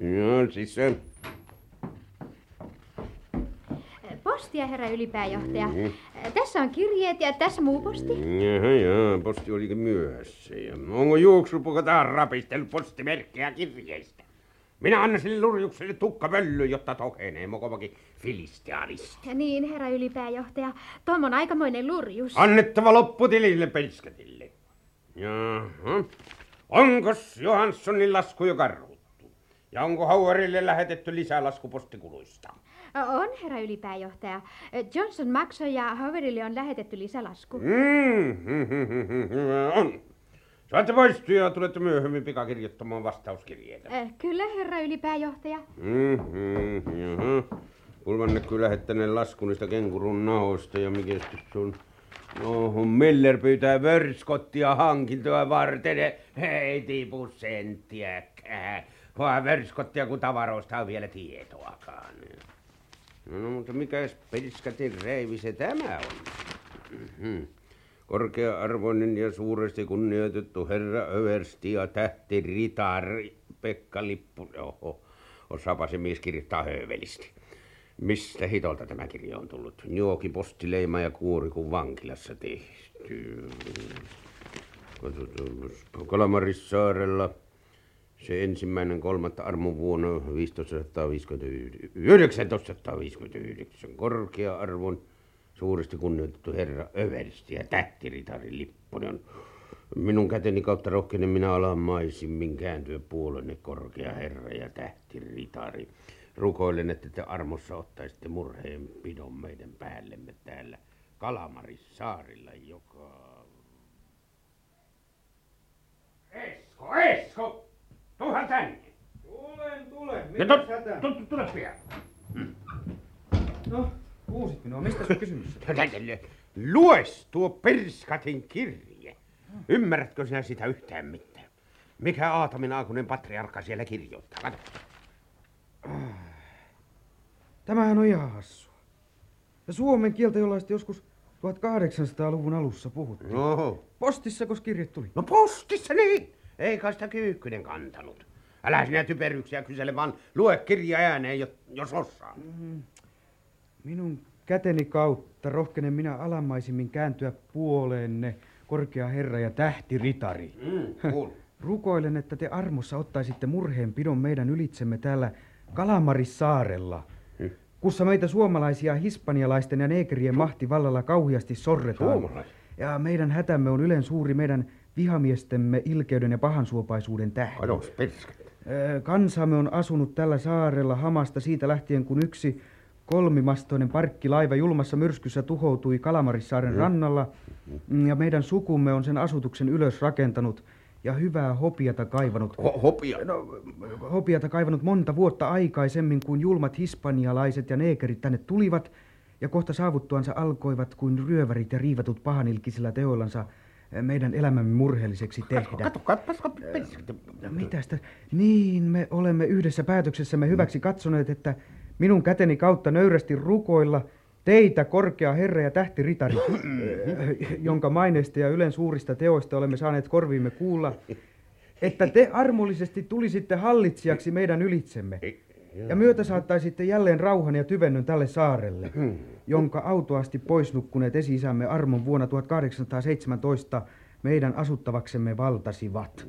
Joo, sisään. Postia, herra ylipääjohtaja. Tässä on kirjeet ja tässä muu posti. Jaha, joo, posti olikin myöhässä. Ja onko juoksupoka tähän rapistellut postimerkkejä kirjeistä? Minä annan sille lurjukselle tukkapölly, jotta tokenee mokomakin filistiaanisti. Niin, herra ylipääjohtaja. Tom on aikamoinen lurjus. Annettava loppu tilille pelskatille. Jaha. Onkos Johanssonin lasku jo karhuttu? Ja onko Hauerille lähetetty lisälasku postikuluista? On, herra ylipääjohtaja. Johnson maksoi ja Hoverille on lähetetty lisälasku. Mm, hyvä on. Saatte poistua ja tulette myöhemmin pikakirjoittamaan vastauskirjeitä. Äh, kyllä, herra ylipääjohtaja. Mm-hmm, jaha. Kulmanne lähettäneen laskun niistä kengurun nahoista ja mikä se on? No, Miller pyytää vörskottia hankintoa varten. Ei tipu senttiäkään. Vaan vörskottia, kun tavaroista on vielä tietoakaan. No, no mutta mikä pelskatin reivi se tämä on? Mm-hmm. Korkea-arvoinen ja suuresti kunnioitettu herra Översti ja tähti Ritari Pekka Lippu. Oho, osaapa se mies kirjoittaa höövelisti. Mistä hitolta tämä kirja on tullut? Juoki postileima ja kuuri kun vankilassa tehty. Kalamarissaarella se ensimmäinen kolmatta armon vuonna 1959 korkea-arvon suuresti kunnioitettu herra Översti ja tähtiritari Lipponen. Minun käteni kautta rohkenen minä alamaisimmin kääntyä puolenne korkea herra ja tähtiritari. Rukoilen, että te armossa ottaisitte murheen pidon meidän päällemme täällä Kalamarissaarilla, joka... Esko, Esko! Tuhan tänne! Tulen, tulen. Ja Mitä tu, tu, tu, tule pian. No, uusit minua. Mistä se kysymys? Lues tuo Perskatin kirje. Ymmärrätkö sinä sitä yhtään mitään? Mikä Aatamin aakunen patriarkka siellä kirjoittaa? Kato. Tämähän on ihan hassua. Ja suomen kieltä, jollaista joskus 1800-luvun alussa puhuttiin. No, Postissa, koska kirje tuli. no postissa niin. Ei kai sitä kyykkynen kantanut. Älä sinä typeryksiä kysele, vaan lue kirja ääneen, jo- jos osaa. Minun käteni kautta rohkenen minä alamaisimmin kääntyä puoleenne, korkea herra ja tähtiritari. Mm, kuul. Rukoilen, että te armossa ottaisitte murheen pidon meidän ylitsemme täällä Kalamarissaarella, kussa meitä suomalaisia hispanialaisten ja neekerien mahtivallalla kauhiasti sorretaan. Suomalais? Ja meidän hätämme on ylen suuri meidän vihamiestemme ilkeyden ja pahansuopaisuuden tähden. Katos, Perskat. Ö, Kansamme on asunut tällä saarella hamasta siitä lähtien, kun yksi kolmimastoinen parkkilaiva julmassa myrskyssä tuhoutui Kalamarissaaren rannalla, ja meidän sukumme on sen asutuksen ylös rakentanut ja hyvää hopiata kaivanut. Ho- hopia. No, hopiata kaivanut monta vuotta aikaisemmin, kuin julmat hispanialaiset ja neekerit tänne tulivat, ja kohta saavuttuansa alkoivat kuin ryövärit ja riivatut pahanilkisillä teoillansa meidän elämämme murheelliseksi tehdä. Kato, katpas, Perskat. Mitä sitä? Niin, me olemme yhdessä päätöksessämme hyväksi katsoneet, että minun käteni kautta nöyrästi rukoilla teitä, korkea herra ja tähtiritari, eh, jonka maineista ja Ylen suurista teoista olemme saaneet korviimme kuulla, että te armollisesti tulisitte hallitsijaksi meidän ylitsemme. Ja myötä saattaisitte jälleen rauhan ja tyvennön tälle saarelle, jonka autoasti poisnukkuneet esi-isämme armon vuonna 1817 meidän asuttavaksemme valtasivat.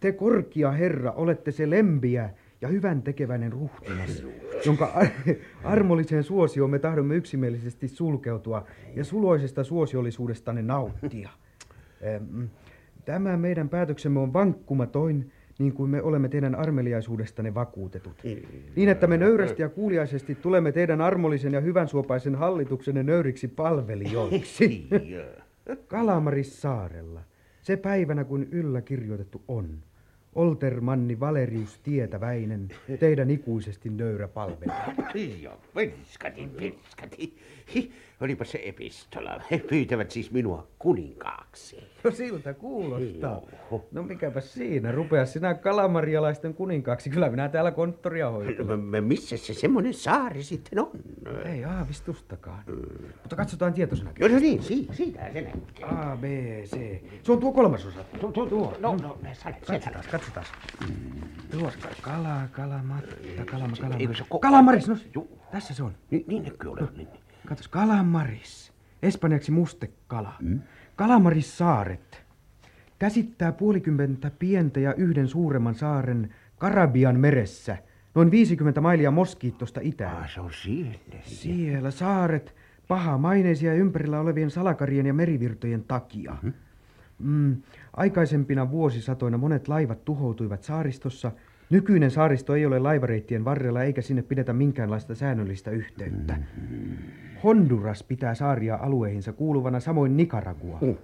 Te korkia herra olette se lempiä ja hyvän tekeväinen ruhtinas, jonka ar- armolliseen suosioon me tahdomme yksimielisesti sulkeutua ja suloisesta suosiollisuudestanne nauttia. Tämä meidän päätöksemme on vankkumatoin, niin kuin me olemme teidän armeliaisuudestanne vakuutetut. Niin, että me nöyrästi ja kuuliaisesti tulemme teidän armollisen ja hyvän suopaisen hallituksenne nöyriksi palvelijoiksi. Kalamarissaarella, se päivänä kun yllä kirjoitettu on. Oltermanni Valerius Tietäväinen, teidän ikuisesti nöyrä palvelija. Joo, Perskati, Perskati. Hi, olipa se epistola. He pyytävät siis minua kuninkaaksi. No siltä kuulostaa. Joo. No mikäpä siinä, rupea sinä kalamarialaisten kuninkaaksi. Kyllä minä täällä konttoria hoitelen. M- m- missä se semmoinen saari sitten on? Ei aavistustakaan. Mutta katsotaan tietoisena. Joo, no niin, si- siitä se näkyy. A, B, C. Se on tuo kolmasosa. Tuo, tuo, tuo. No, no, sale, Katsotaan, selä. Katsotaan. Tuossa kala, kalamatta, kalama, kalamaris. Eikö se ko- Kalamaris, no Juu. tässä se on. Niin, niin näkyy olevan. Niin. niin. Katos, kalamaris. Espanjaksi mustekala. Mm. Kalamaris saaret. Käsittää puolikymmentä pientä ja yhden suuremman saaren Karabian meressä. Noin 50 mailia Moskiittosta itään. Ah, se on siellä. Siellä saaret paha maineisia ympärillä olevien salakarien ja merivirtojen takia. Mm, aikaisempina vuosisatoina monet laivat tuhoutuivat saaristossa. Nykyinen saaristo ei ole laivareittien varrella eikä sinne pidetä minkäänlaista säännöllistä yhteyttä. Honduras pitää saaria alueihinsa kuuluvana, samoin Nicaragua. Mm.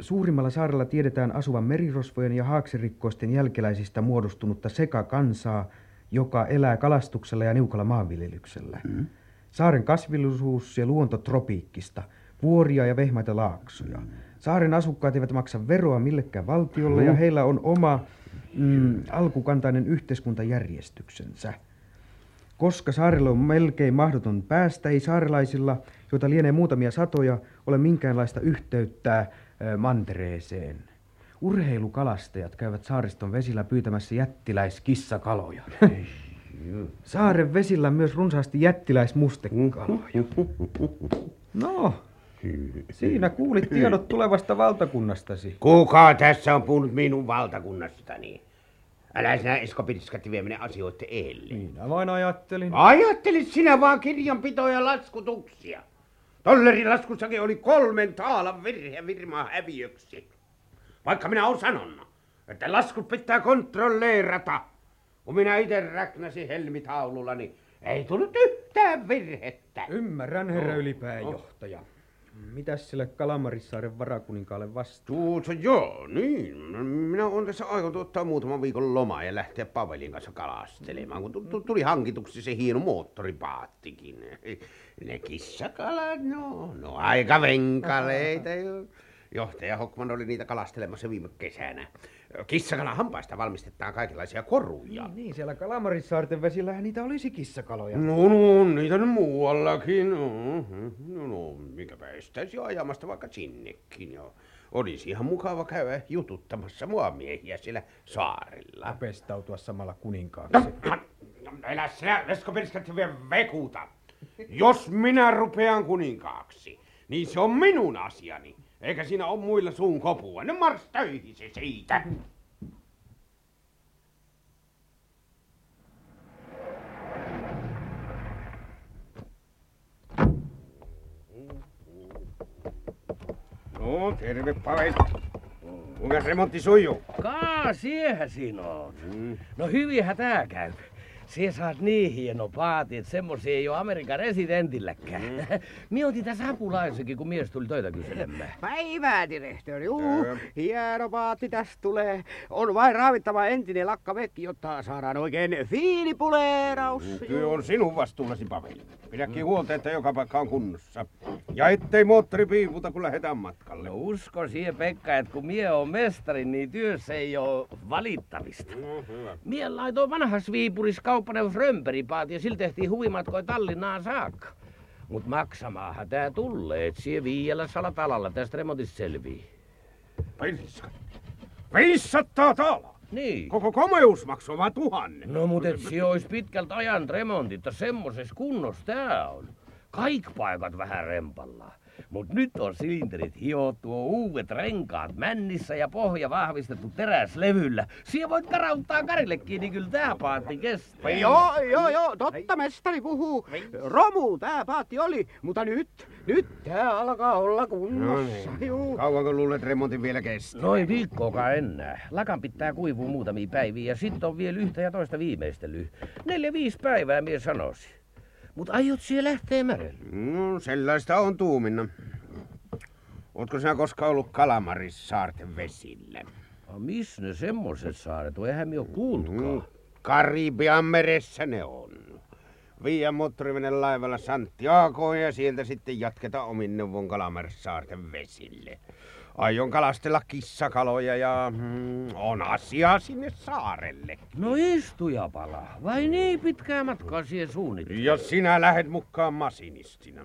Suurimmalla saarella tiedetään asuvan merirosvojen ja haaksirikkoisten jälkeläisistä muodostunutta sekakansaa, joka elää kalastuksella ja niukalla maanviljelyksellä. Mm. Saaren kasvillisuus ja luonto tropiikkista, vuoria ja vehmaita laaksoja. Saaren asukkaat eivät maksa veroa millekään valtiolle ja heillä on oma mm, alkukantainen yhteiskuntajärjestyksensä. Koska saarelle on melkein mahdoton päästä, ei saarelaisilla, joita lienee muutamia satoja, ole minkäänlaista yhteyttä mantereeseen. Urheilukalastajat käyvät saariston vesillä pyytämässä jättiläiskissakaloja. Saaren vesillä myös runsaasti jättiläismustekaloja. No, siinä kuulit tiedot tulevasta valtakunnastasi. Kuka tässä on puhunut minun valtakunnastani? Älä sinä Esko Pirskat vie mene asioiden eelle. Minä vain ajattelin. Ajattelit sinä vaan kirjanpitoja ja laskutuksia. Tollerin laskussakin oli kolmen taalan virhe virmaa häviöksi. Vaikka minä olen sanonut, että laskut pitää kontrolleerata. Kun minä itse räknäsin helmitaululla, niin ei tullut yhtään virhettä. Ymmärrän, herra No, ylipääjohtaja. Mitäs sille Kalamarissaaren varakuninkaalle vastuu? Tuossa joo, niin. Minä olen tässä aikonut ottaa muutaman viikon lomaa ja lähteä Pavelin kanssa kalastelemaan, kun tu- tu- tuli hankituksi se hieno moottoripaattikin. Ne kissakalat, no, no aika venkaleita. jo. Johtaja Hockman oli niitä kalastelemassa viime kesänä. Kissakalan hampaista valmistetaan kaikenlaisia koruja. Niin, niin, siellä Kalamarissaarten vesillähän niitä olisi kissakaloja. No, no, niitä on muuallakin. No, no, no mikäpä estäisi ajamasta vaikka sinnekin. Jo. Olisi ihan mukava käydä jututtamassa muamiehiä siellä saarilla. Pestautua samalla kuninkaaksi. No, no, elä sinä, Vesko vekuta. Jos minä rupean kuninkaaksi, niin se on minun asiani. Eikä siinä ole muilla suun kopua. Ne mars töihin se siitä. No, terve Pavel. Kuinka remontti sujuu? Kaa, siehän siinä on. No hyvinhän tää käy. Sie saat niin hieno paati, että semmosia ei ole Amerikan residentilläkään. Mm. Mie otin tässä apulaisenkin, kun mies tuli töitä kyselemään. Päivää, direktori. Juu, Joo. hieno paatti tästä tulee. On vain raavittava entinen lakkavekki, jotta saadaan oikein fiinipuleeraus. Työ on sinun vastuullasi, Paveli. Pidäkin huolta, että joka paikka on kunnossa. Ja ettei moottori piiputa, kun lähdetään matkalle. No usko siihen, Pekka, että kun mie on mestari, niin työssä ei oo valittamista. No, hyvä. Mie laitoin vanhas Viipuris kauppaneuvos römperipaati ja sillä tehtiin huvimatkoi Tallinnaan saakka. Mut maksamaahan tää tulee, et sie viiellä salatalalla tästä remontista selvii. Pirskat. 500 taalaa. Niin. Koko komeus maksoi vaan tuhannen. No mut et si ois pitkältä ajan remontit, semmoses kunnossa tää on. Kaik paikat vähän rempallaan. Mut nyt on silinterit hiottu, on uudet renkaat männissä ja pohja vahvistettu teräslevyllä. Sie voit karauttaa Karillekin, niin kyllä tää paatti kestää. Joo, joo, joo, totta mestari puhuu. Romu tää paatti oli, mutta nyt, nyt tää alkaa olla No kunnossa. niin. Juu. Kauanko luulet remontin vielä kestää? Noin viikkoakaan enää. Lakan pitää kuivua muutamia päiviä ja sitten on vielä yhtä ja toista viimeistelyä. Neljä viisi päivää mie sanoisin. Mut aiot siellä lähtee merelle? No, sellaista on tuuminna. Ootko sinä koskaan ollut Kalamaris saarten vesillä? A, missä ne semmoset saaret on? Eihän me oo kuultukaan. Mm, Karibian meressä ne on. Viian moottorivenen laivalla Santiagoon ja sieltä sitten jatketaan omin neuvon Kalamarissaarten vesille. Aion kalastella kissakaloja ja mm, on asiaa sinne saarelle. No istuja pala. Vai niin pitkää matkaa siihen suunnittelee? Ja sinä lähet mukaan masinistina.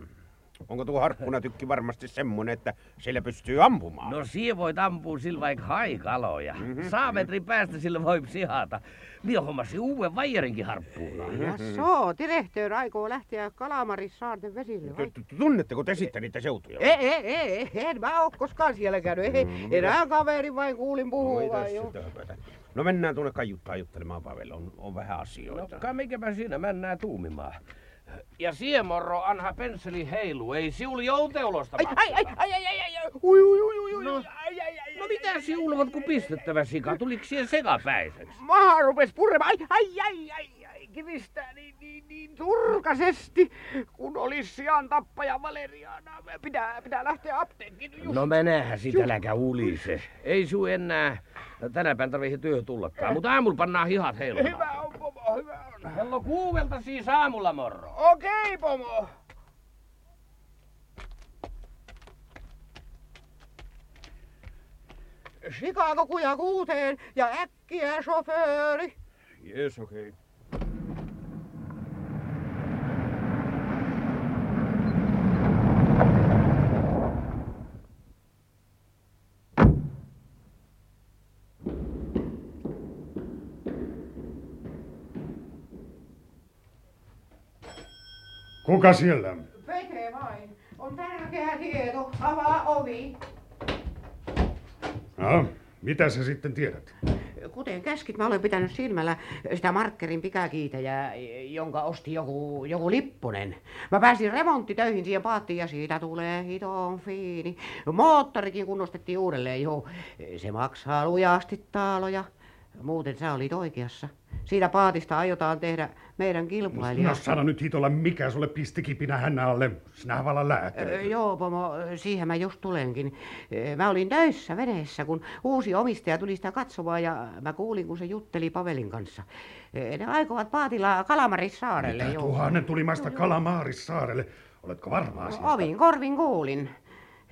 Onko tuo harppunatykki varmasti semmonen, että sillä pystyy ampumaan? No sie voit ampua sillä vaikka haikaloja. Mm-hmm. Saametrin päästä sillä voi sihata. Minä hommasin uuden vaijarinkin harppuunaan. Ja so, direktöör aikoo lähteä Kalamarissaarten vesille. vai? Tunnetteko te sitten niitä seutuja? Ei, ei, ei, en mä oo koskaan siellä käynyt. Ei, erään kaveri vain kuulin joo. töpötä. No mennään tuonne kaiuttaan juttelemaan, Pavel. On, on vähän No asioita. ka mikäpä siinä mennään tuumimaan. Ja siemorro, anha pensseli heilu, ei siuli jouteulosta Ai, ai, ai, ai, ai, ai, ai, ui, ui, ui, ui, ui, No. ai, ai, ai, No mitä siulovat kun pistettävä sika? Tuliko siihen sekapäiseksi? Maha rupes puremaan, ai, ai, ai, ai, kivistää niin, niin, niin turkasesti, kun olisi sian tappaja Valeriana. Pitää, pitää lähteä apteekkiin. Just. No menehän sitä äläkä ulise. Ei suu enää tänä päivänä tarvitse työhön tullakaan, mutta aamulla pannaan hihat heilumaan. Hyvä on, pomo, hyvä on. Kello kuuvelta siis aamulla morro. Okei, pomo. Chicago kuja kuuteen ja äkkiä shofööri. Jees, okei. Okay. Kuka siellä? Pete vain. On tärkeä tieto. Avaa ovi. No, mitä sä sitten tiedät? Kuten käskit, mä olen pitänyt silmällä sitä markkerin pikakiitäjää, jonka osti joku, joku Lipponen. Mä pääsin remonttitöihin siihen paattiin ja siitä tulee hiton fiini. Moottorikin kunnostettiin uudelleen, joo. Se maksaa lujasti taaloja. Muuten sä olit oikeassa. Siitä paatista aiotaan tehdä meidän kilpailija. No sano nyt hitolla, mikä sulle pisti kipinä hännä alle. Sinä vallan Ö, lääkäri. Joo, pomo, siihen mä just tulenkin. Mä olin töissä veneessä, kun uusi omistaja tuli sitä katsomaan ja mä kuulin, kun se jutteli Pavelin kanssa. Ne aikovat paatilla Kalamarissaarelle, Mitä joo. tuhannen tulimasta Kalamaarissaarelle? Oletko varma asiasta? Ovin korvin kuulin.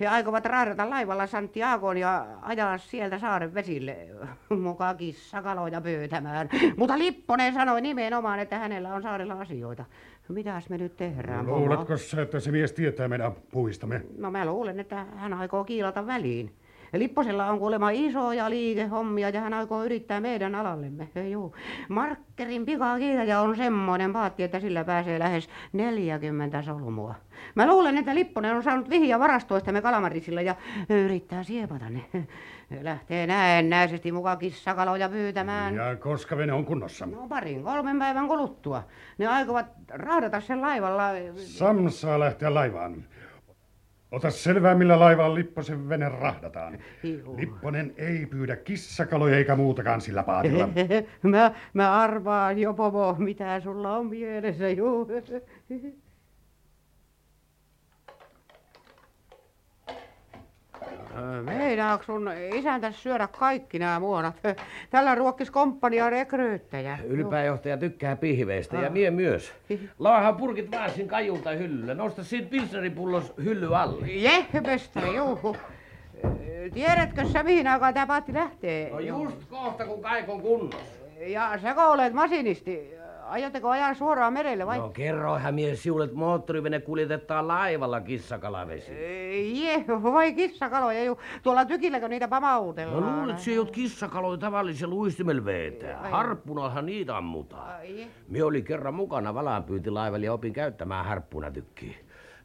He aikovat raadata laivalla Santiagoon ja ajaa sieltä saaren vesille. Muka kissakaloja pyytämään. Mutta Lipponen sanoi nimenomaan, että hänellä on saarella asioita. Mitäs me nyt tehdään, pomo? Luuletko sä, että se mies tietää meidän puistamme? No mä luulen, että hän aikoo kiilata väliin. Lipposella on kuulemma isoja liikehommia ja hän aikoo yrittää meidän alallemme. Juu. Markkerin pikakiitaja on semmoinen paatti, että sillä pääsee lähes 40 solmua. Mä luulen, että Lipponen on saanut vihiä varastoistamme kalamarisilla ja yrittää siepata ne. Lähtee näennäisesti muka kissakaloja pyytämään. Ja koska vene on kunnossa? No parin kolmen päivän kuluttua. Ne aikovat raadata sen laivalla. Sam saa lähteä laivaan. Ota selvää, millä laivalla Lipposen vene rahdataan. Juu. Lipponen ei pyydä kissakaloja eikä muutakaan sillä paatilla. mä, mä arvaan jo, Pomo, mitä sulla on mielessä, juu. Meinaaks sun isäntä syödä kaikki nämä muonat? Tällä ruokkis komppania rekryyttäjä. Ylipääjohtaja tykkää pihveistä ja mie myös. Laaha purkit vaan siinä kajulta hyllyllä. Nosta siitä pilsneripullos hylly alle. Jehmestari, juu. Tiedätkö sä mihin aikaan tää paatti lähtee? No just kohta kun kaikon kunnossa. Ja sä olet masinisti, aiotteko ajaa suoraan merelle vai? No kerroihan mies sinulle, että moottorivene kuljetetaan laivalla kissakalavesi. Jee, vai kissakaloja, juu. Tuolla tykilläkö niitä pamautellaan? No luulet, se jot kissakaloja tavallisella uistimella vetää. Ai. Harppunallahan niitä ammutaan. Mie oli kerran mukana valaanpyyntilaivalla ja opin käyttämään harppunatykkiä.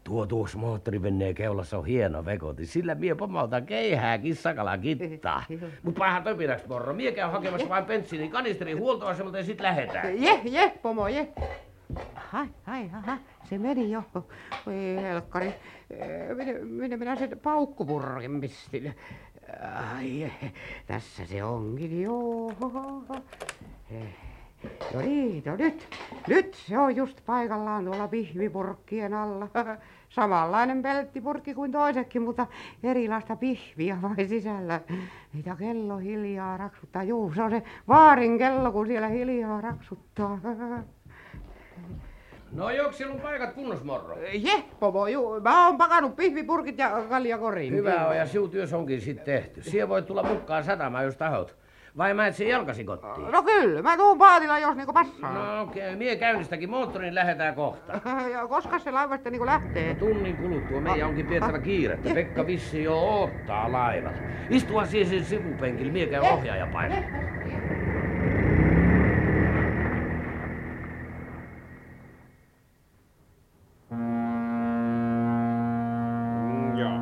Tuo tuossa moottoriveneen keulassa on hieno vekoti. Sillä mie pomautan keihää kissakala kittaa. Mut vähän töpinäks morro. Mie käyn hakemassa vain bensiinin kanisterin huoltoasemalta ja sit lähetään. Je, je, pomo, je. Hai, hai, aha, se meni jo. Voi helkkari. Eh, Minne, minne minä sen paukkupurkin pistin? Ai, tässä se onkin, joo. No niin, no nyt, nyt se on just paikallaan tuolla pihvipurkkien alla. Samanlainen pelttipurkki kuin toisetkin, mutta erilaista pihviä vai sisällä. Ja kello hiljaa raksuttaa. Juu, se on se vaarin kello, kun siellä hiljaa raksuttaa. No joks siellä on paikat kunnos morro? Je, pomo, juu. Mä oon pakannut pihvipurkit ja kaljakorin. Hyvä on ja sinun työs onkin sit tehty. Siellä voit tulla mukaan satamaan, jos tahot. Vai mä et sen jalkasi kotiin? No kyllä, mä tuun paatilla jos niinku passaa. No okei, okay. mie käynnistäkin moottorin, lähdetään kohta. Ja koska se laiva sitten niinku lähtee? Tunnin kuluttua meidän onkin pidettävä kiirettä. Pekka vissi jo ottaa laivat. Istua siis sen sivupenkillä, mie käy ohjaajapaikalla. Mm, Joo,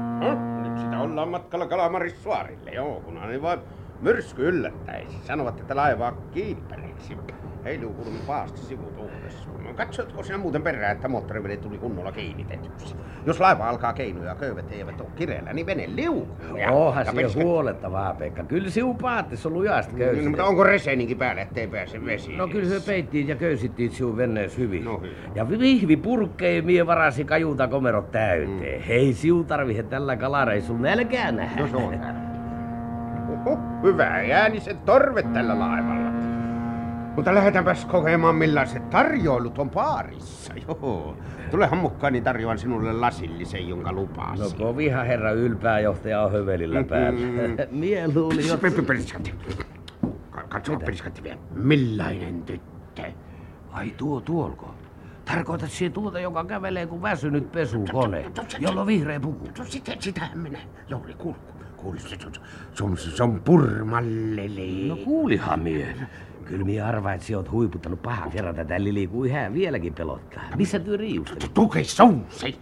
nyt sitä ollaan matkalla Kalamarissuarille, joo, kunhan ne vaan myrsky yllättäisi. Sanovat, että laivaa kiipperiksi. Heiluu kuulemma paasti sivutuulessa. No, katsotko sinä muuten perään, että moottorivene tuli kunnolla kiinnitetyksi? Jos laiva alkaa keinuja ja köyvet eivät ole kireellä, niin vene liukuu. ja se pelska- huolettavaa, Pekka. Kyllä siu paattis on lujasti No, köysi. mutta onko reseininkin päällä, ettei pääse vesi? No kyllä he peittiin ja köysittiin sinun veneessä hyvin. No hyvä. Ja vihvi purkkei mie varasi kajuta komerot täyteen. Mm. Hei, siu tarvihe tällä kalareissulla nälkää nähdä. No se on Oho, hyvä ääniset torvet tällä laivalla. Mutta lähdetäänpäs kokemaan millaiset tarjoilut on paarissa. Joo. Tulehan mukaan, niin tarjoan sinulle lasillisen, jonka No lupasin. kovihan herra ylpääjohtaja on hövelillä päällä. Mie luulin. Katso, periskatti vielä. Millainen tyttö? Ai tuo tuolko? Tarkoitat siihen tuota, joka kävelee kuin väsynyt pesukone, jolla on vihreä puku. No sitä, sitähän minä. Jouri, kuul, se, se, on, purmalleli. No kuulihan mie. Kyllä mie arvaa, että sä oot huiputtanut pahan kerran tätä Lili, kuin hän vieläkin pelottaa. Missä työ riustelit? Tuke sousi!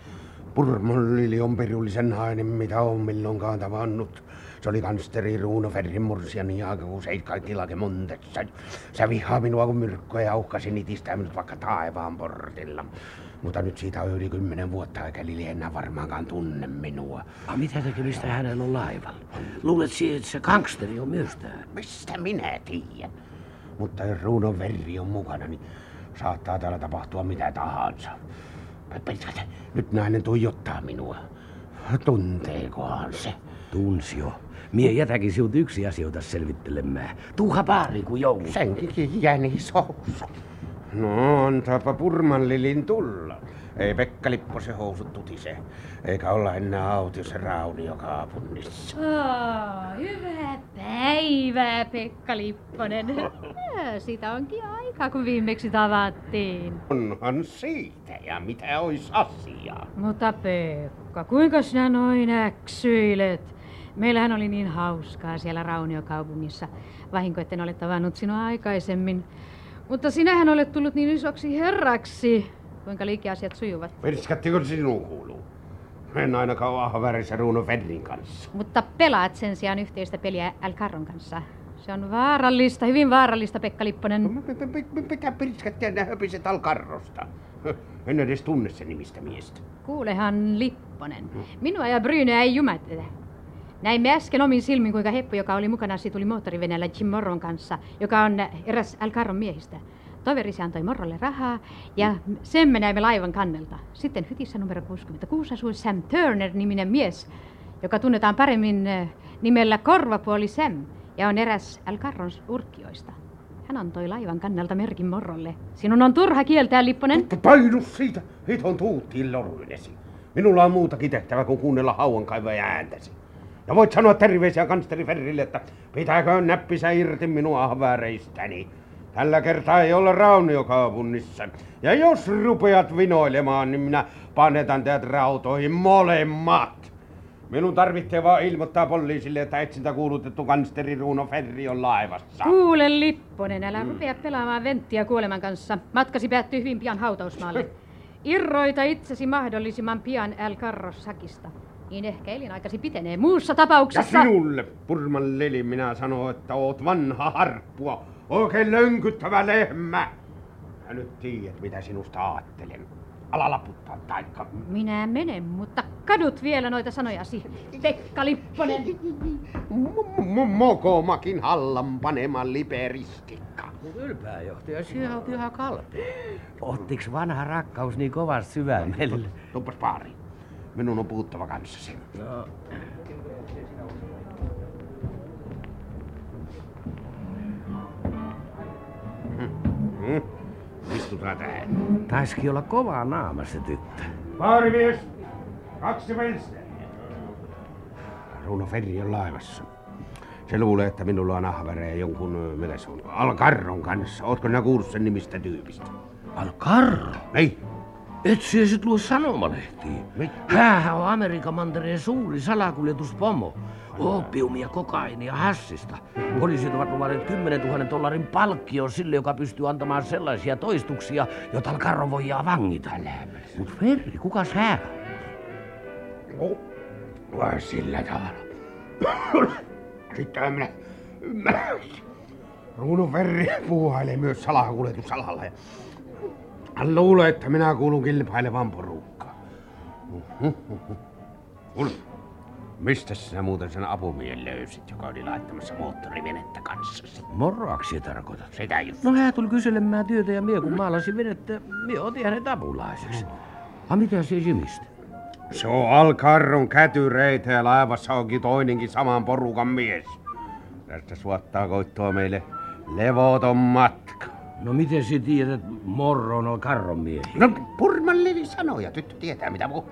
Purmallili on pirullisen nainen, mitä on milloinkaan tavannut. Se oli kansteri Ruuno Ferrin mursian jaaga, kun seit kaikki lake montessa. Se vihaa minua, kun myrkkoja ja uhkasi nitistää minut vaikka taivaan portilla. Mutta nyt siitä on yli kymmenen vuotta, eikä Lili enää varmaankaan tunne minua. A, mitä tekemistä hänellä on laivalla? Luulet siihen, että se gangsteri on myös täällä? Mistä minä tiedän? Mutta jos Ruunon verri on mukana, niin saattaa täällä tapahtua mitä tahansa. Pelkät, nyt nainen tuijottaa minua. Tunteekohan se? Tunsio. Mie jätäkin sinut yksi asioita selvittelemään. Tuuha baariin kuin joulu. Senkin jäni sousu. No, antaapa Purmanlilin tulla. Ei Pekka Lipposen housut tutise. Eikä olla enää autiossa raunio kaupungissa. Oh, hyvää päivää, Pekka Lipponen. Sitä onkin aika, kun viimeksi tavattiin. Onhan siitä, ja mitä ois asiaa? Mutta Pekka, kuinka sinä noin äksyilet? Meillähän oli niin hauskaa siellä Rauniokaupungissa. Vahinko, etten ole tavannut sinua aikaisemmin. Mutta sinähän olet tullut niin isoksi herraksi. Kuinka liikeasiat sujuvat? Virskattiko sinun kuuluu? En ainakaan ole ahvärissä Ruuno Ferrin kanssa. Mutta pelaat sen sijaan yhteistä peliä Al Carron kanssa. Se on vaarallista, hyvin vaarallista, Pekka Lipponen. Mitä pirskattia nämä höpiset alkarrosta? En edes tunne sen nimistä miestä. Kuulehan Lipponen. Minua ja Bryneä ei jumätetä. Näimme äsken omin silmin, kuinka Heppu, joka oli mukana, tuli moottoriveneellä Jim Morron kanssa, joka on eräs Al Carron miehistä. Toverisi antoi Morrolle rahaa ja sen me näimme laivan kannelta. Sitten hytissä numero 66 asui Sam Turner-niminen mies, joka tunnetaan paremmin eh, nimellä Korvapuoli Sam ja on eräs Al Carron urkkioista. Hän antoi laivan kannelta merkin Morrolle. Sinun on turha kieltää, Lipponen. Painu siitä! Hiton tuuttiin loruinesi. Minulla on muutakin tehtävä kuin kuunnella hauankaivaja ääntäsi. Ja voit sanoa terveisiä kansteri Ferrille, että pitääkö näppisä irti minua ahvääreistäni. Tällä kertaa ei olla rauniokaupungissa. Ja jos rupeat vinoilemaan, niin minä panetan teidät rautoihin molemmat. Minun tarvitsee vaan ilmoittaa poliisille, että etsintä kuulutettu kansteri Ruuno Ferri on laivassa. Kuule Lipponen, älä rupea pelaamaan venttiä kuoleman kanssa. Matkasi päättyy hyvin pian hautausmaalle. Irroita itsesi mahdollisimman pian L. Carrossakista. Niin ehkä elinaikasi pitenee. Muussa Ja tapauksessa... sinulle, Purman Leli, minä sanon, että oot vanha harppua. Oikein lönkyttävä lehmä. Ja nyt tiedät, mitä sinusta ajattelen. Ala laputtaa taikka. Minä menen, mutta kadut vielä noita sanojasi. Pekka Lipponen. Mokomakin hallan panema liperistikka. Mut ylpääjohtaja, sinä oot ihan kalpea. Ottiks vanha rakkaus niin kovasti syvämelle? Tuppas paari. Minun on puhuttava kanssasi. No, Hmm? Istutaan tähän. taisikin olla kovaa naama se tyttö. Paarimies! Kaksi vensteliä. Runo Ferri on laivassa. Se luulee, että minulla on ahvereja jonkun, mitä se on, Alcarron kanssa. Ootko sinä kuullut sen nimistä tyypistä? Alcarro? Ei. Et sinä sit luo sanomalehtiä. Häähän on Amerikan mantereen suuri salakuljetuspomo. Opiumia, kokainia, hassista. Poliisit ovat luvanneet 10 000 dollarin palkkion sille, joka pystyy antamaan sellaisia toistuksia, joita Alcarro voidaan vangita. Mut Ferri, kuka sä No, vai sillä tavalla. Sitten minä ymmärrän. Ruunun Verri puuhailee myös salakuljetusalalla. Ja hän luulee, että minä kuulun kilpailevan porukkaan. Kuule, mistä sinä muuten sen apumiehen löysit, joka oli laittamassa moottorivenettä kanssasi? Moroaksi tarkoitat? Sitä just. No hän tuli kyselemään työtä ja mie kun maalasin venettä, mie otin hänet apulaiseksi. A mitä se Jimistä? Se on Alcarron kätyreitä ja laivassa onkin toinenkin saman porukan mies. Tästä suottaa koittoa meille levoton matka. No miten sä tiedät, että Morro on Alcarron miehi? No, Purman Levi sanoi ja tyttö tietää mitä puhuu.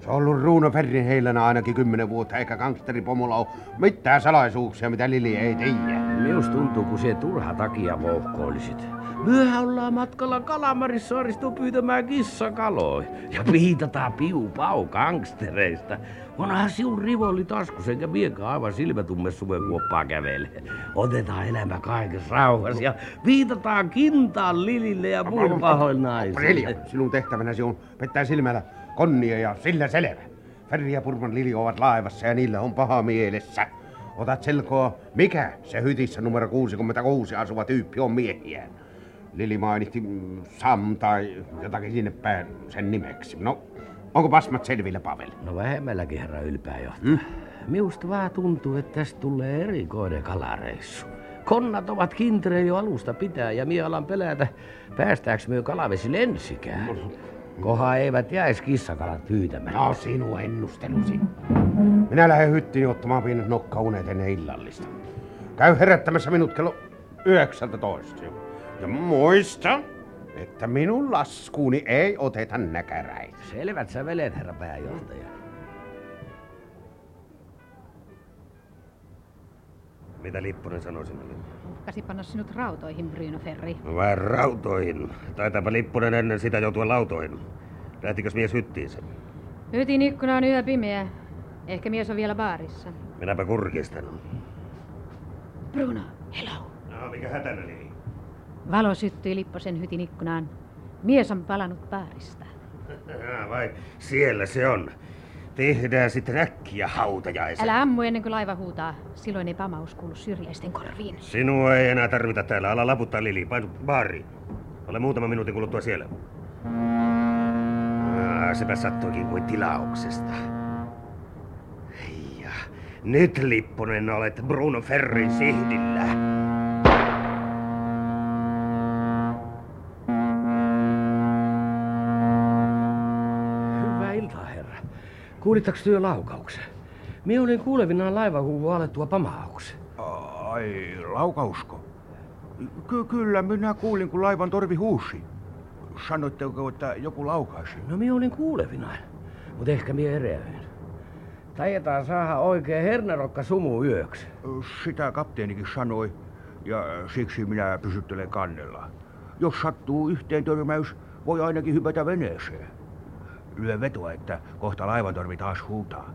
Se on ollut Ruuno Ferrin heilänä ainakin kymmenen vuotta, eikä gangsteripomolla ole mitään salaisuuksia, mitä Lili ei tiedä. Minus tuntuu, kun se turha takia vouhkoilisit. Myöhän ollaan matkalla Kalamarissaaristo pyytämään kissakaloja. Ja viitataan piu pau gangstereista. Onhan sinun rivolli taskus, enkä miekään aivan silmätumme suvenkuoppaa kävele. Otetaan elämä kaikessa rauhassa ja viitataan kintaan Lilille ja muun pahoin naisille. Sinun tehtävänäsi on pettää silmällä konnia ja sillä selvä. Ferri ja Purman Lili ovat laivassa ja niillä on paha mielessä. Otat selkoa, mikä se hytissä numero 66 asuva tyyppi on miehiä. Lili mainitti mm, Sam tai jotakin sinne päin sen nimeksi. No, onko pasmat selvillä, Pavel? No vähemmälläkin, herra ylpääjohtaja. Mm? Minusta vaan tuntuu, että tästä tulee erikoinen kalareissu. Konnat ovat kintereen jo alusta pitää ja mie alan pelätä, päästääks myö kalavesille ensikään. Koha eivät jäis kissakalat pyytämään. No, sinun ennustelusi. Minä lähden hyttiin ottamaan pienet nokkaunet ennen illallista. Käy herättämässä minut kello 19. Ja muista, että minun laskuuni ei oteta näkäräitä. Selvät sävelet, herra pääjohtaja. Mitä Lipponen sanoi sinulle? Uhkasi panna sinut rautoihin, Bruno Ferri. Vai rautoihin. Taitaapa Lipponen ennen sitä joutua lautoihin. Lähtikös mies hyttiinsä? Hytin ikkuna on yhä pimeä. Ehkä mies on vielä baarissa. Minäpä kurkistan. Bruno, hello. No, mikä hätänä niin? Valo syttyi Lipposen hytin ikkunaan. Mies on palannut baarista. vai siellä se on. Tehdään sitten äkkiä hautajaisen. Älä ammu ennen kuin laiva huutaa. Silloin ei pamaus kuulu syrjäisten korviin. Sinua ei enää tarvita täällä. Ala laputtaa Lili. Painu baariin. Ole muutama minuutin kuluttua siellä. Ah, sepä sattuikin kuin tilauksesta. Ja nyt Lipponen olet Bruno Ferrin sihdillä. Kuulitteko työ laukauksen? Minä olin kuulevinaan laivahuuvu alettua pamauksen. Ai, laukausko? Ky- kyllä, minä kuulin, kun laivan torvi huusi. Sanoitteko, että joku laukaisi? No minä olin kuulevinaan, mutta ehkä minä erehdyin. Tajetaan saada oikein hernerokka sumu yöksi. Sitä kapteenikin sanoi, ja siksi minä pysyttelen kannella. Jos sattuu yhteen törmäys, voi ainakin hypätä veneeseen. Lyö vetoa, että kohta laivantorvi taas huutaa.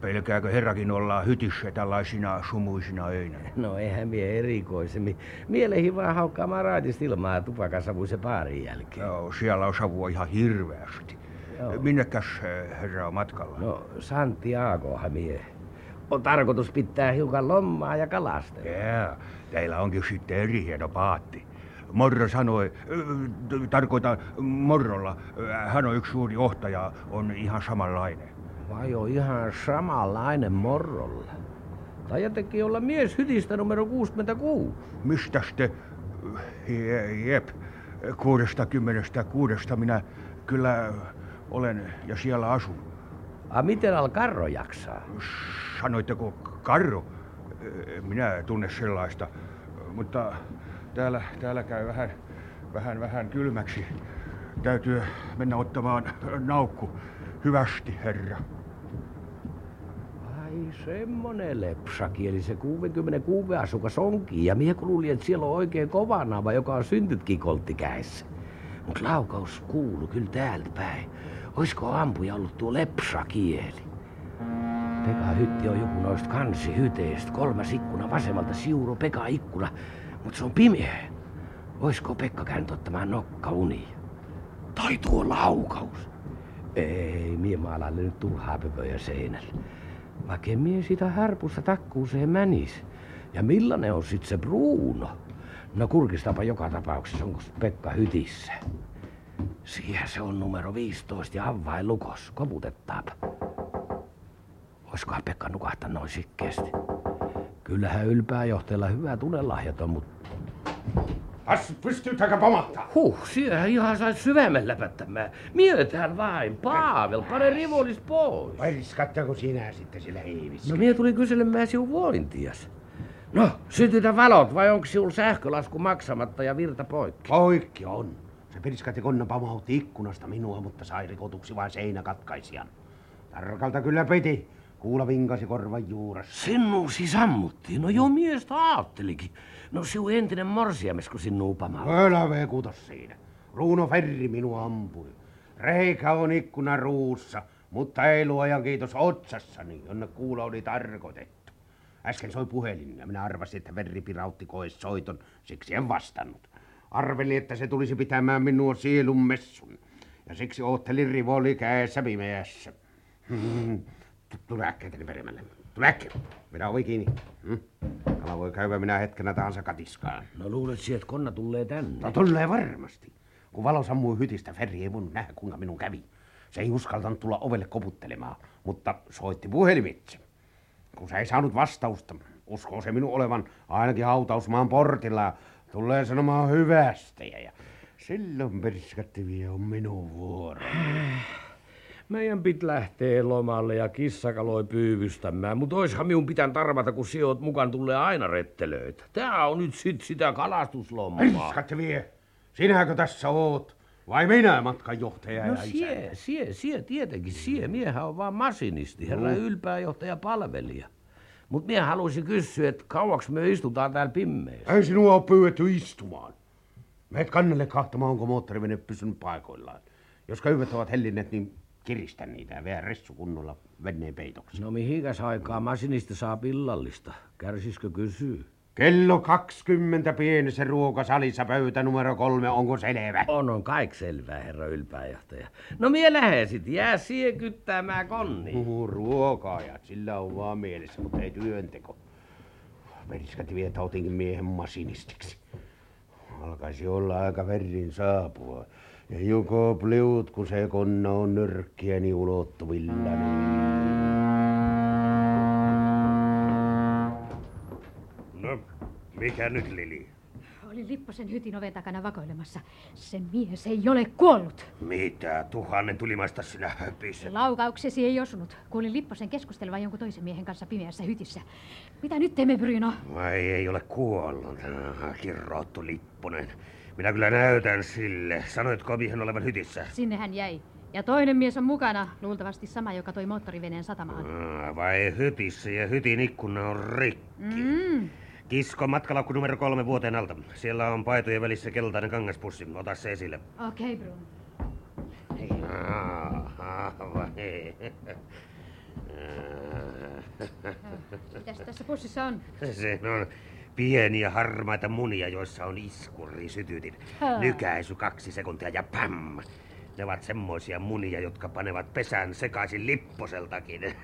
Pelkääkö herrakin olla hytissä tällaisina sumuisina öinä? No eihän mie erikoisemmin. Mielehi vaan haukkaamaan raitista ilmaa tupakasavuisen paarin jälkeen. Joo, siellä on savua ihan hirveästi. Joo. Minnekäs eh, herra on matkalla? No Santiagohan mie. On tarkoitus pitää hiukan lommaa ja kalastella. Jaa, teillä onkin sitten eri hieno paatti. Morro sanoi, ö, t- tarkoitan Morrolla, hän on yksi suuri johtaja, on ihan samanlainen. Vai on ihan samanlainen morrolla. Tajatekin olla mies hytistä numero 66. Mistä te, je, jep, kuudesta kymmenestä kuudesta minä kyllä olen ja siellä asun. A miten Alcarro jaksaa? Sanoitteko Karro? Minä tunne sellaista, mutta täällä, täällä käy vähän, vähän, vähän kylmäksi. Täytyy mennä ottamaan naukku. Hyvästi, herra. Ai semmonen lepsakieli se 66 asukas onkin. Ja mie kun luulin, että siellä on oikein kova naava, joka on syntytkin kolttikäissä. Mut laukaus kuulu kyllä täältä päin. Oisko ampuja ollut tuo lepsakieli? Pekka Hytti on joku noista kansihyteistä. Kolmas ikkuna vasemmalta siuro Pekka ikkuna. Mut se on pimeä. Oisko Pekka käynyt ottamaan nokkauni? Tai tuo laukaus? Ei, mie maalaille nyt turhaa pöpöjä seinällä. Vaikka mie sitä härpussa takkuuseen mänis. Ja millainen on sit se Bruno? No kurkistapa joka tapauksessa, onko Pekka hytissä? Siihen se on numero 15 ja avain lukos. Koputettaapa. Oiskohan Pekka nukahtaa noin sikkeesti? Kyllähän ylpää johteella hyvä tunnelahjat on, mutta As pystyy taika pamahtaa. Huh, siellä ihan sai syvemmällä läpättämään. Mietään vain, Paavel, pane rivolis pois. Paiskattako sinä sitten sillä hiivissä? No minä tulin kyselemään sinun vointias. No, sytytä valot vai onko sinun sähkölasku maksamatta ja virta poikki? Poikki on. Se pirskatti konna pamautti ikkunasta minua, mutta sai rikotuksi vain seinäkatkaisijan. Tarkalta kyllä piti. Kuula vinkasi korvan juuressa. Sinuusi sammuttiin. No joo, miestä aattelikin. No sinun entinen morsiames, kun sinua pamautti. Älä vekuta siinä. Ruuno Ferri minua ampui. Reikä on ikkuna ruussa, mutta ei luojan kiitos otsassani, jonne kuulo oli tarkoitettu. Äsken soi puhelin ja minä arvasin, että Ferri pirautti koes soiton, siksi en vastannut. Arvelin, että se tulisi pitämään minua sielun messun. Ja siksi oottelin rivoli käessä pimeässä. Tule äkkiä tänne verimälle. Tule äkkiä. Minä ovi kiinni. Hmm. Kala voi käydä minä hetkenä tahansa katiskaan. No luulet si, että konna tulee tänne? No tulee varmasti. Kun valo sammui hytistä, Ferri ei voinut nähdä, kuinka minun kävi. Se ei uskaltanut tulla ovelle koputtelemaan, mutta soitti puhelimitse. Kun se ei saanut vastausta, uskoo se minun olevan ainakin hautausmaan portilla ja tulee sanomaan hyvästä. Ja, ja silloin perskatti vie on minun vuoro. Meidän pit lähtee lomalle ja kissakaloi pyyvystämään, mutta oishan minun pitänyt arvata, kun sijoit mukaan tulee aina rettelöitä. Tää on nyt sit sitä kalastuslomaa. Perskatti vie. Sinäkö tässä oot? Vai minä matkanjohtaja No ja sie, sie, sie tietenkin, sie. Miehän on vaan masinisti, herra Mm. ylpääjohtaja palvelija. Mut mie haluaisin kysyä, että kauaks me istutaan täällä pimeässä? Ei sinua ole pyydetty istumaan. Meet kannelle kahtamaan, onko moottorivene pysynyt paikoillaan. Jos köyvet ovat hellinneet, niin kiristä niitä ja vie ressu kunnolla veneen peitoksi. No mihinkäs aikaa masinista saa pillallista? Kärsiskö kysyy? Kello 20 pienessä ruokasalissa pöytä numero kolme, onko selvä? On, on kaik selvää, herra ylpääjohtaja. No mie lähden sit, jää sie kyttäämään konni. Puhuu ruokaajat, sillä on vaan mielessä, mutta ei työnteko. Periskati vie tautinkin miehen masinistiksi. Alkaisi olla aika verrin saapua. Ja joko pliut, kun se konna on nyrkkiäni ulottuvilla. No, mikä nyt, Lili? Oli Lipposen hytin oven takana vakoilemassa. Se mies ei ole kuollut. Mitä tuhannen tulimaista sinä höpiset? Laukauksesi ei osunut. Kuulin Lipposen keskustelevan jonkun toisen miehen kanssa pimeässä hytissä. Mitä nyt teemme, Bryno? Vai ei ole kuollut, kirroottu Lipponen. Minä kyllä näytän sille. Sanoitko miehen olevan hytissä? Sinne hän jäi. Ja toinen mies on mukana, luultavasti sama, joka toi moottoriveneen satamaan. Ah, Vai hytissä ja hytin ikkuna on rikki. Mm. Kisko matkalaukku numero kolme vuoteen alta. Siellä on paitojen välissä keltainen kangaspussi. Ota se esille. Okei, okay, Bruno. Ah, vai. Mitäs tässä pussissa on? Se on pieniä harmaita munia, joissa on iskuri sytytin. Nykäisy kaksi sekuntia ja pam! Ne ovat semmoisia munia, jotka panevat pesän sekaisin lipposeltakin.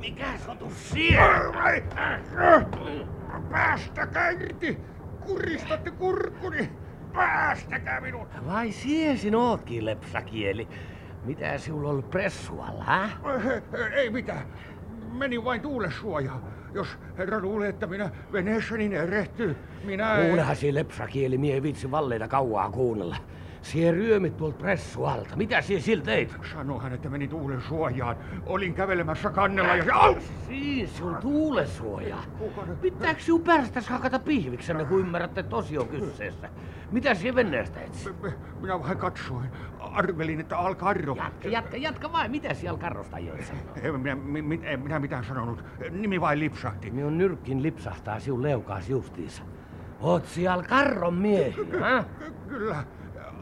Mikä sotus siellä? Päästäkää irti! Kuristatte kurkkuni! Päästäkää minut! Vai siesin ootkin, lepsakieli. Mitä sinulla on pressualla, hä? Ei mitään. Meni vain tuulesuoja. Jos herra luulee, että minä veneessäni erehtyy, minä... Kuulehan si lepsakieli, mie vitsi valleita kauaa kuunnella. Sie ryömit tuolta pressualta. Mitä sie sillä teit? Sanohan, että meni tuulen suojaan. Olin kävelemässä kannella ja... Au! Siin sun tuulesuoja. Pitääkö sinun päästäs hakata pihviksenne, kun ymmärrätte, että tosi on kyseessä? Mitä sie venneestä etsi? Minä vain katsoin. Arvelin, että Alcarro... Jatka, jatka, jatka vain. Mitä siellä karrosta ajoissa? En minä, mi, mi, en minä mitään sanonut. Nimi vain lipsahti. Minun nyrkkin lipsahtaa sinun leukaas justiinsa. Oot siellä karron miehiä? Kyllä.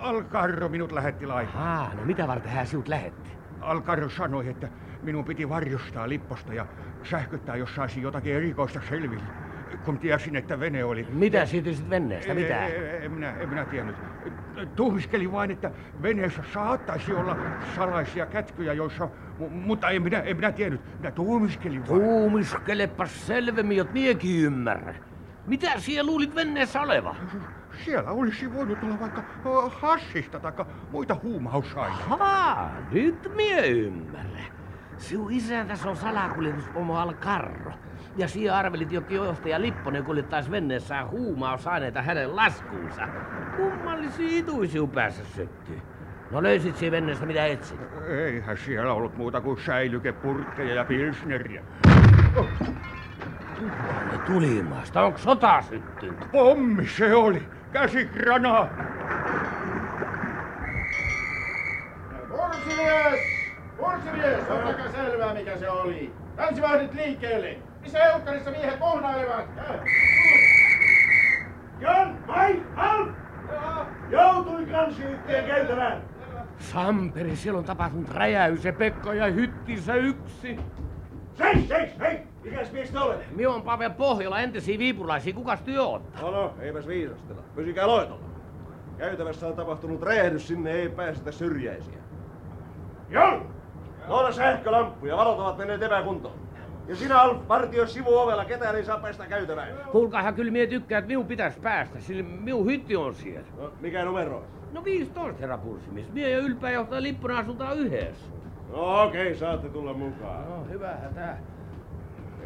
Alcarro minut lähetti laihaan. Aa, no mitä varten hän sinut lähetti? Alcarro sanoi, että minun piti varjostaa lipposta ja sähköttää, jos saisi jotakin erikoista selville. Kun tiesin, että vene oli... Mitä siitä sit venneestä, mitä? En, en, minä, en minä tiennyt. Tuhmiskelin vain, että veneessä saattaisi olla salaisia kätkyjä, joissa... mu- Mutta en minä, en minä tiennyt. Minä tuhmiskelin vain. Tuumiskelepas selvemmin, jot miekin ymmärrä. Mitä siellä luulit venneessä oleva? Siellä olisi voinut olla vaikka hassista tai muita huumausaineita. Haa, nyt mie ymmärrä. Sinun isäntäs on salakuljetuspomo Alcarro. Ja siellä arvelit jokin johtaja Lipponen kuljettaisi venneessään huumausaineita hänen laskuunsa. Kummallisia ituisiu päässä syttyy. No löysit siinä venneestä mitä etsit? Eihän siellä ollut muuta kuin säilykepurkkeja ja pilsneriä. Ne tulimaasta. Onko sota syttynyt? Pommi se oli! Käsikranaatti! Pursimies! Pursimies! Ottakaa selvää mikä se oli. Länsivahdit liikkeelle. Missä Elkkarissa miehet kohnailevat? Jan, Mai, Alf! Joutui kansiyhtiön käytävään. Samperi, siellä on tapahtunut räjäys ja Pekka jäi hyttinsä yksi. Seis, seis, hei! Mikäs mies te olette? Minä on Pavel Pohjola, entisiä viipuraisia. Kukas työ on? No no, eipäs viisastella. Pysykää loitolla. Käytävässä on tapahtunut räjähdys, sinne ei päästetä syrjäisiä. Jon! Tuolla sähkölamppuja, valot ovat menneet epäkuntoon. Ja sinä Alf partioi sivuovella, ketään ei saa päästä käytävään. Kuulkaahan, kyllä mie tykkää, että minun pitäisi päästä, sillä minun hytti on siellä. No, mikä numero on? No 15, herra pursimies. Mie ja ylpeä johtaja Lipponen asutaan yhdessä. No okei, okay, saatte tulla mukaan. No, hyvähän tää.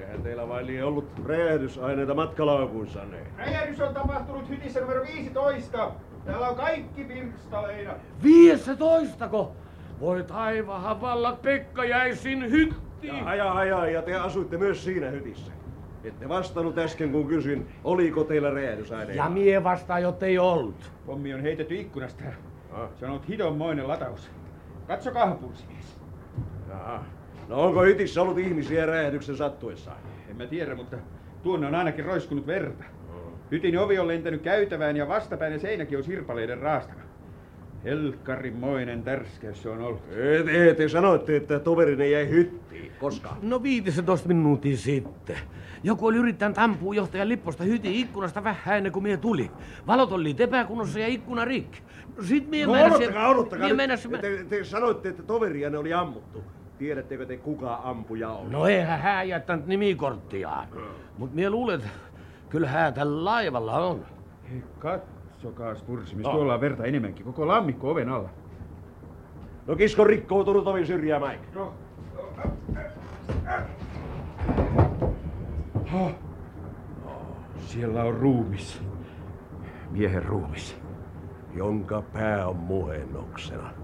Eihän teillä vain liian ollut räjähdysaineita matkalaukuissanne. Räjähdys on tapahtunut hytissä numero 15. Täällä on kaikki pirstaleina. 15 Voi taivahan vallat, Pekka jäi sin hyttiin. Ja aja, aja, ja te asuitte myös siinä hytissä. Ette vastannut äsken, kun kysyin, oliko teillä räjähdysaineita. Ja mie vastaan, jottei ollut. Pommi on heitetty ikkunasta. Ah. Se on ollut hidonmoinen lataus. Katsokaa, pursimies. Jaha. No onko hytissä ollut ihmisiä räjähdyksen sattuessaan? En mä tiedä, mutta tuonne on ainakin roiskunut verta. Hytin ovi on lentänyt käytävään ja vastapäinen seinäkin on sirpaleiden raastana. Helkkarimoinen tärskäys se on ollut. Te, te, te sanoitte, että toverinen jäi hyttiin. Koska? No 15 minuutin sitten. Joku oli yrittänyt ampua johtajan Lipposta hytin ikkunasta vähän ennen kuin mie tuli. Valot oli epäkunnossa ja ikkuna rikki. No sit mie No määräsin- odottakaa, odottakaa. Mie meinäsin- Te, te sanoitte, että toverianne oli ammuttu. Tiedättekö te, kuka ampuja on? No eihän hän jättänyt nimikorttiaan. Mut mie luulen, että kyllä hän tällä laivalla on. Hei, katsokaas, pursimies. Tuolla on verta enemmänkin. Koko lammikko oven alla. No kisko rikkoutunut ovin syrjää, Mike. No. Ha. Siellä on ruumis. Miehen ruumis. jonka pää on muhennoksena.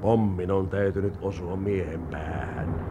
Pommin on täytynyt osua miehen päähän.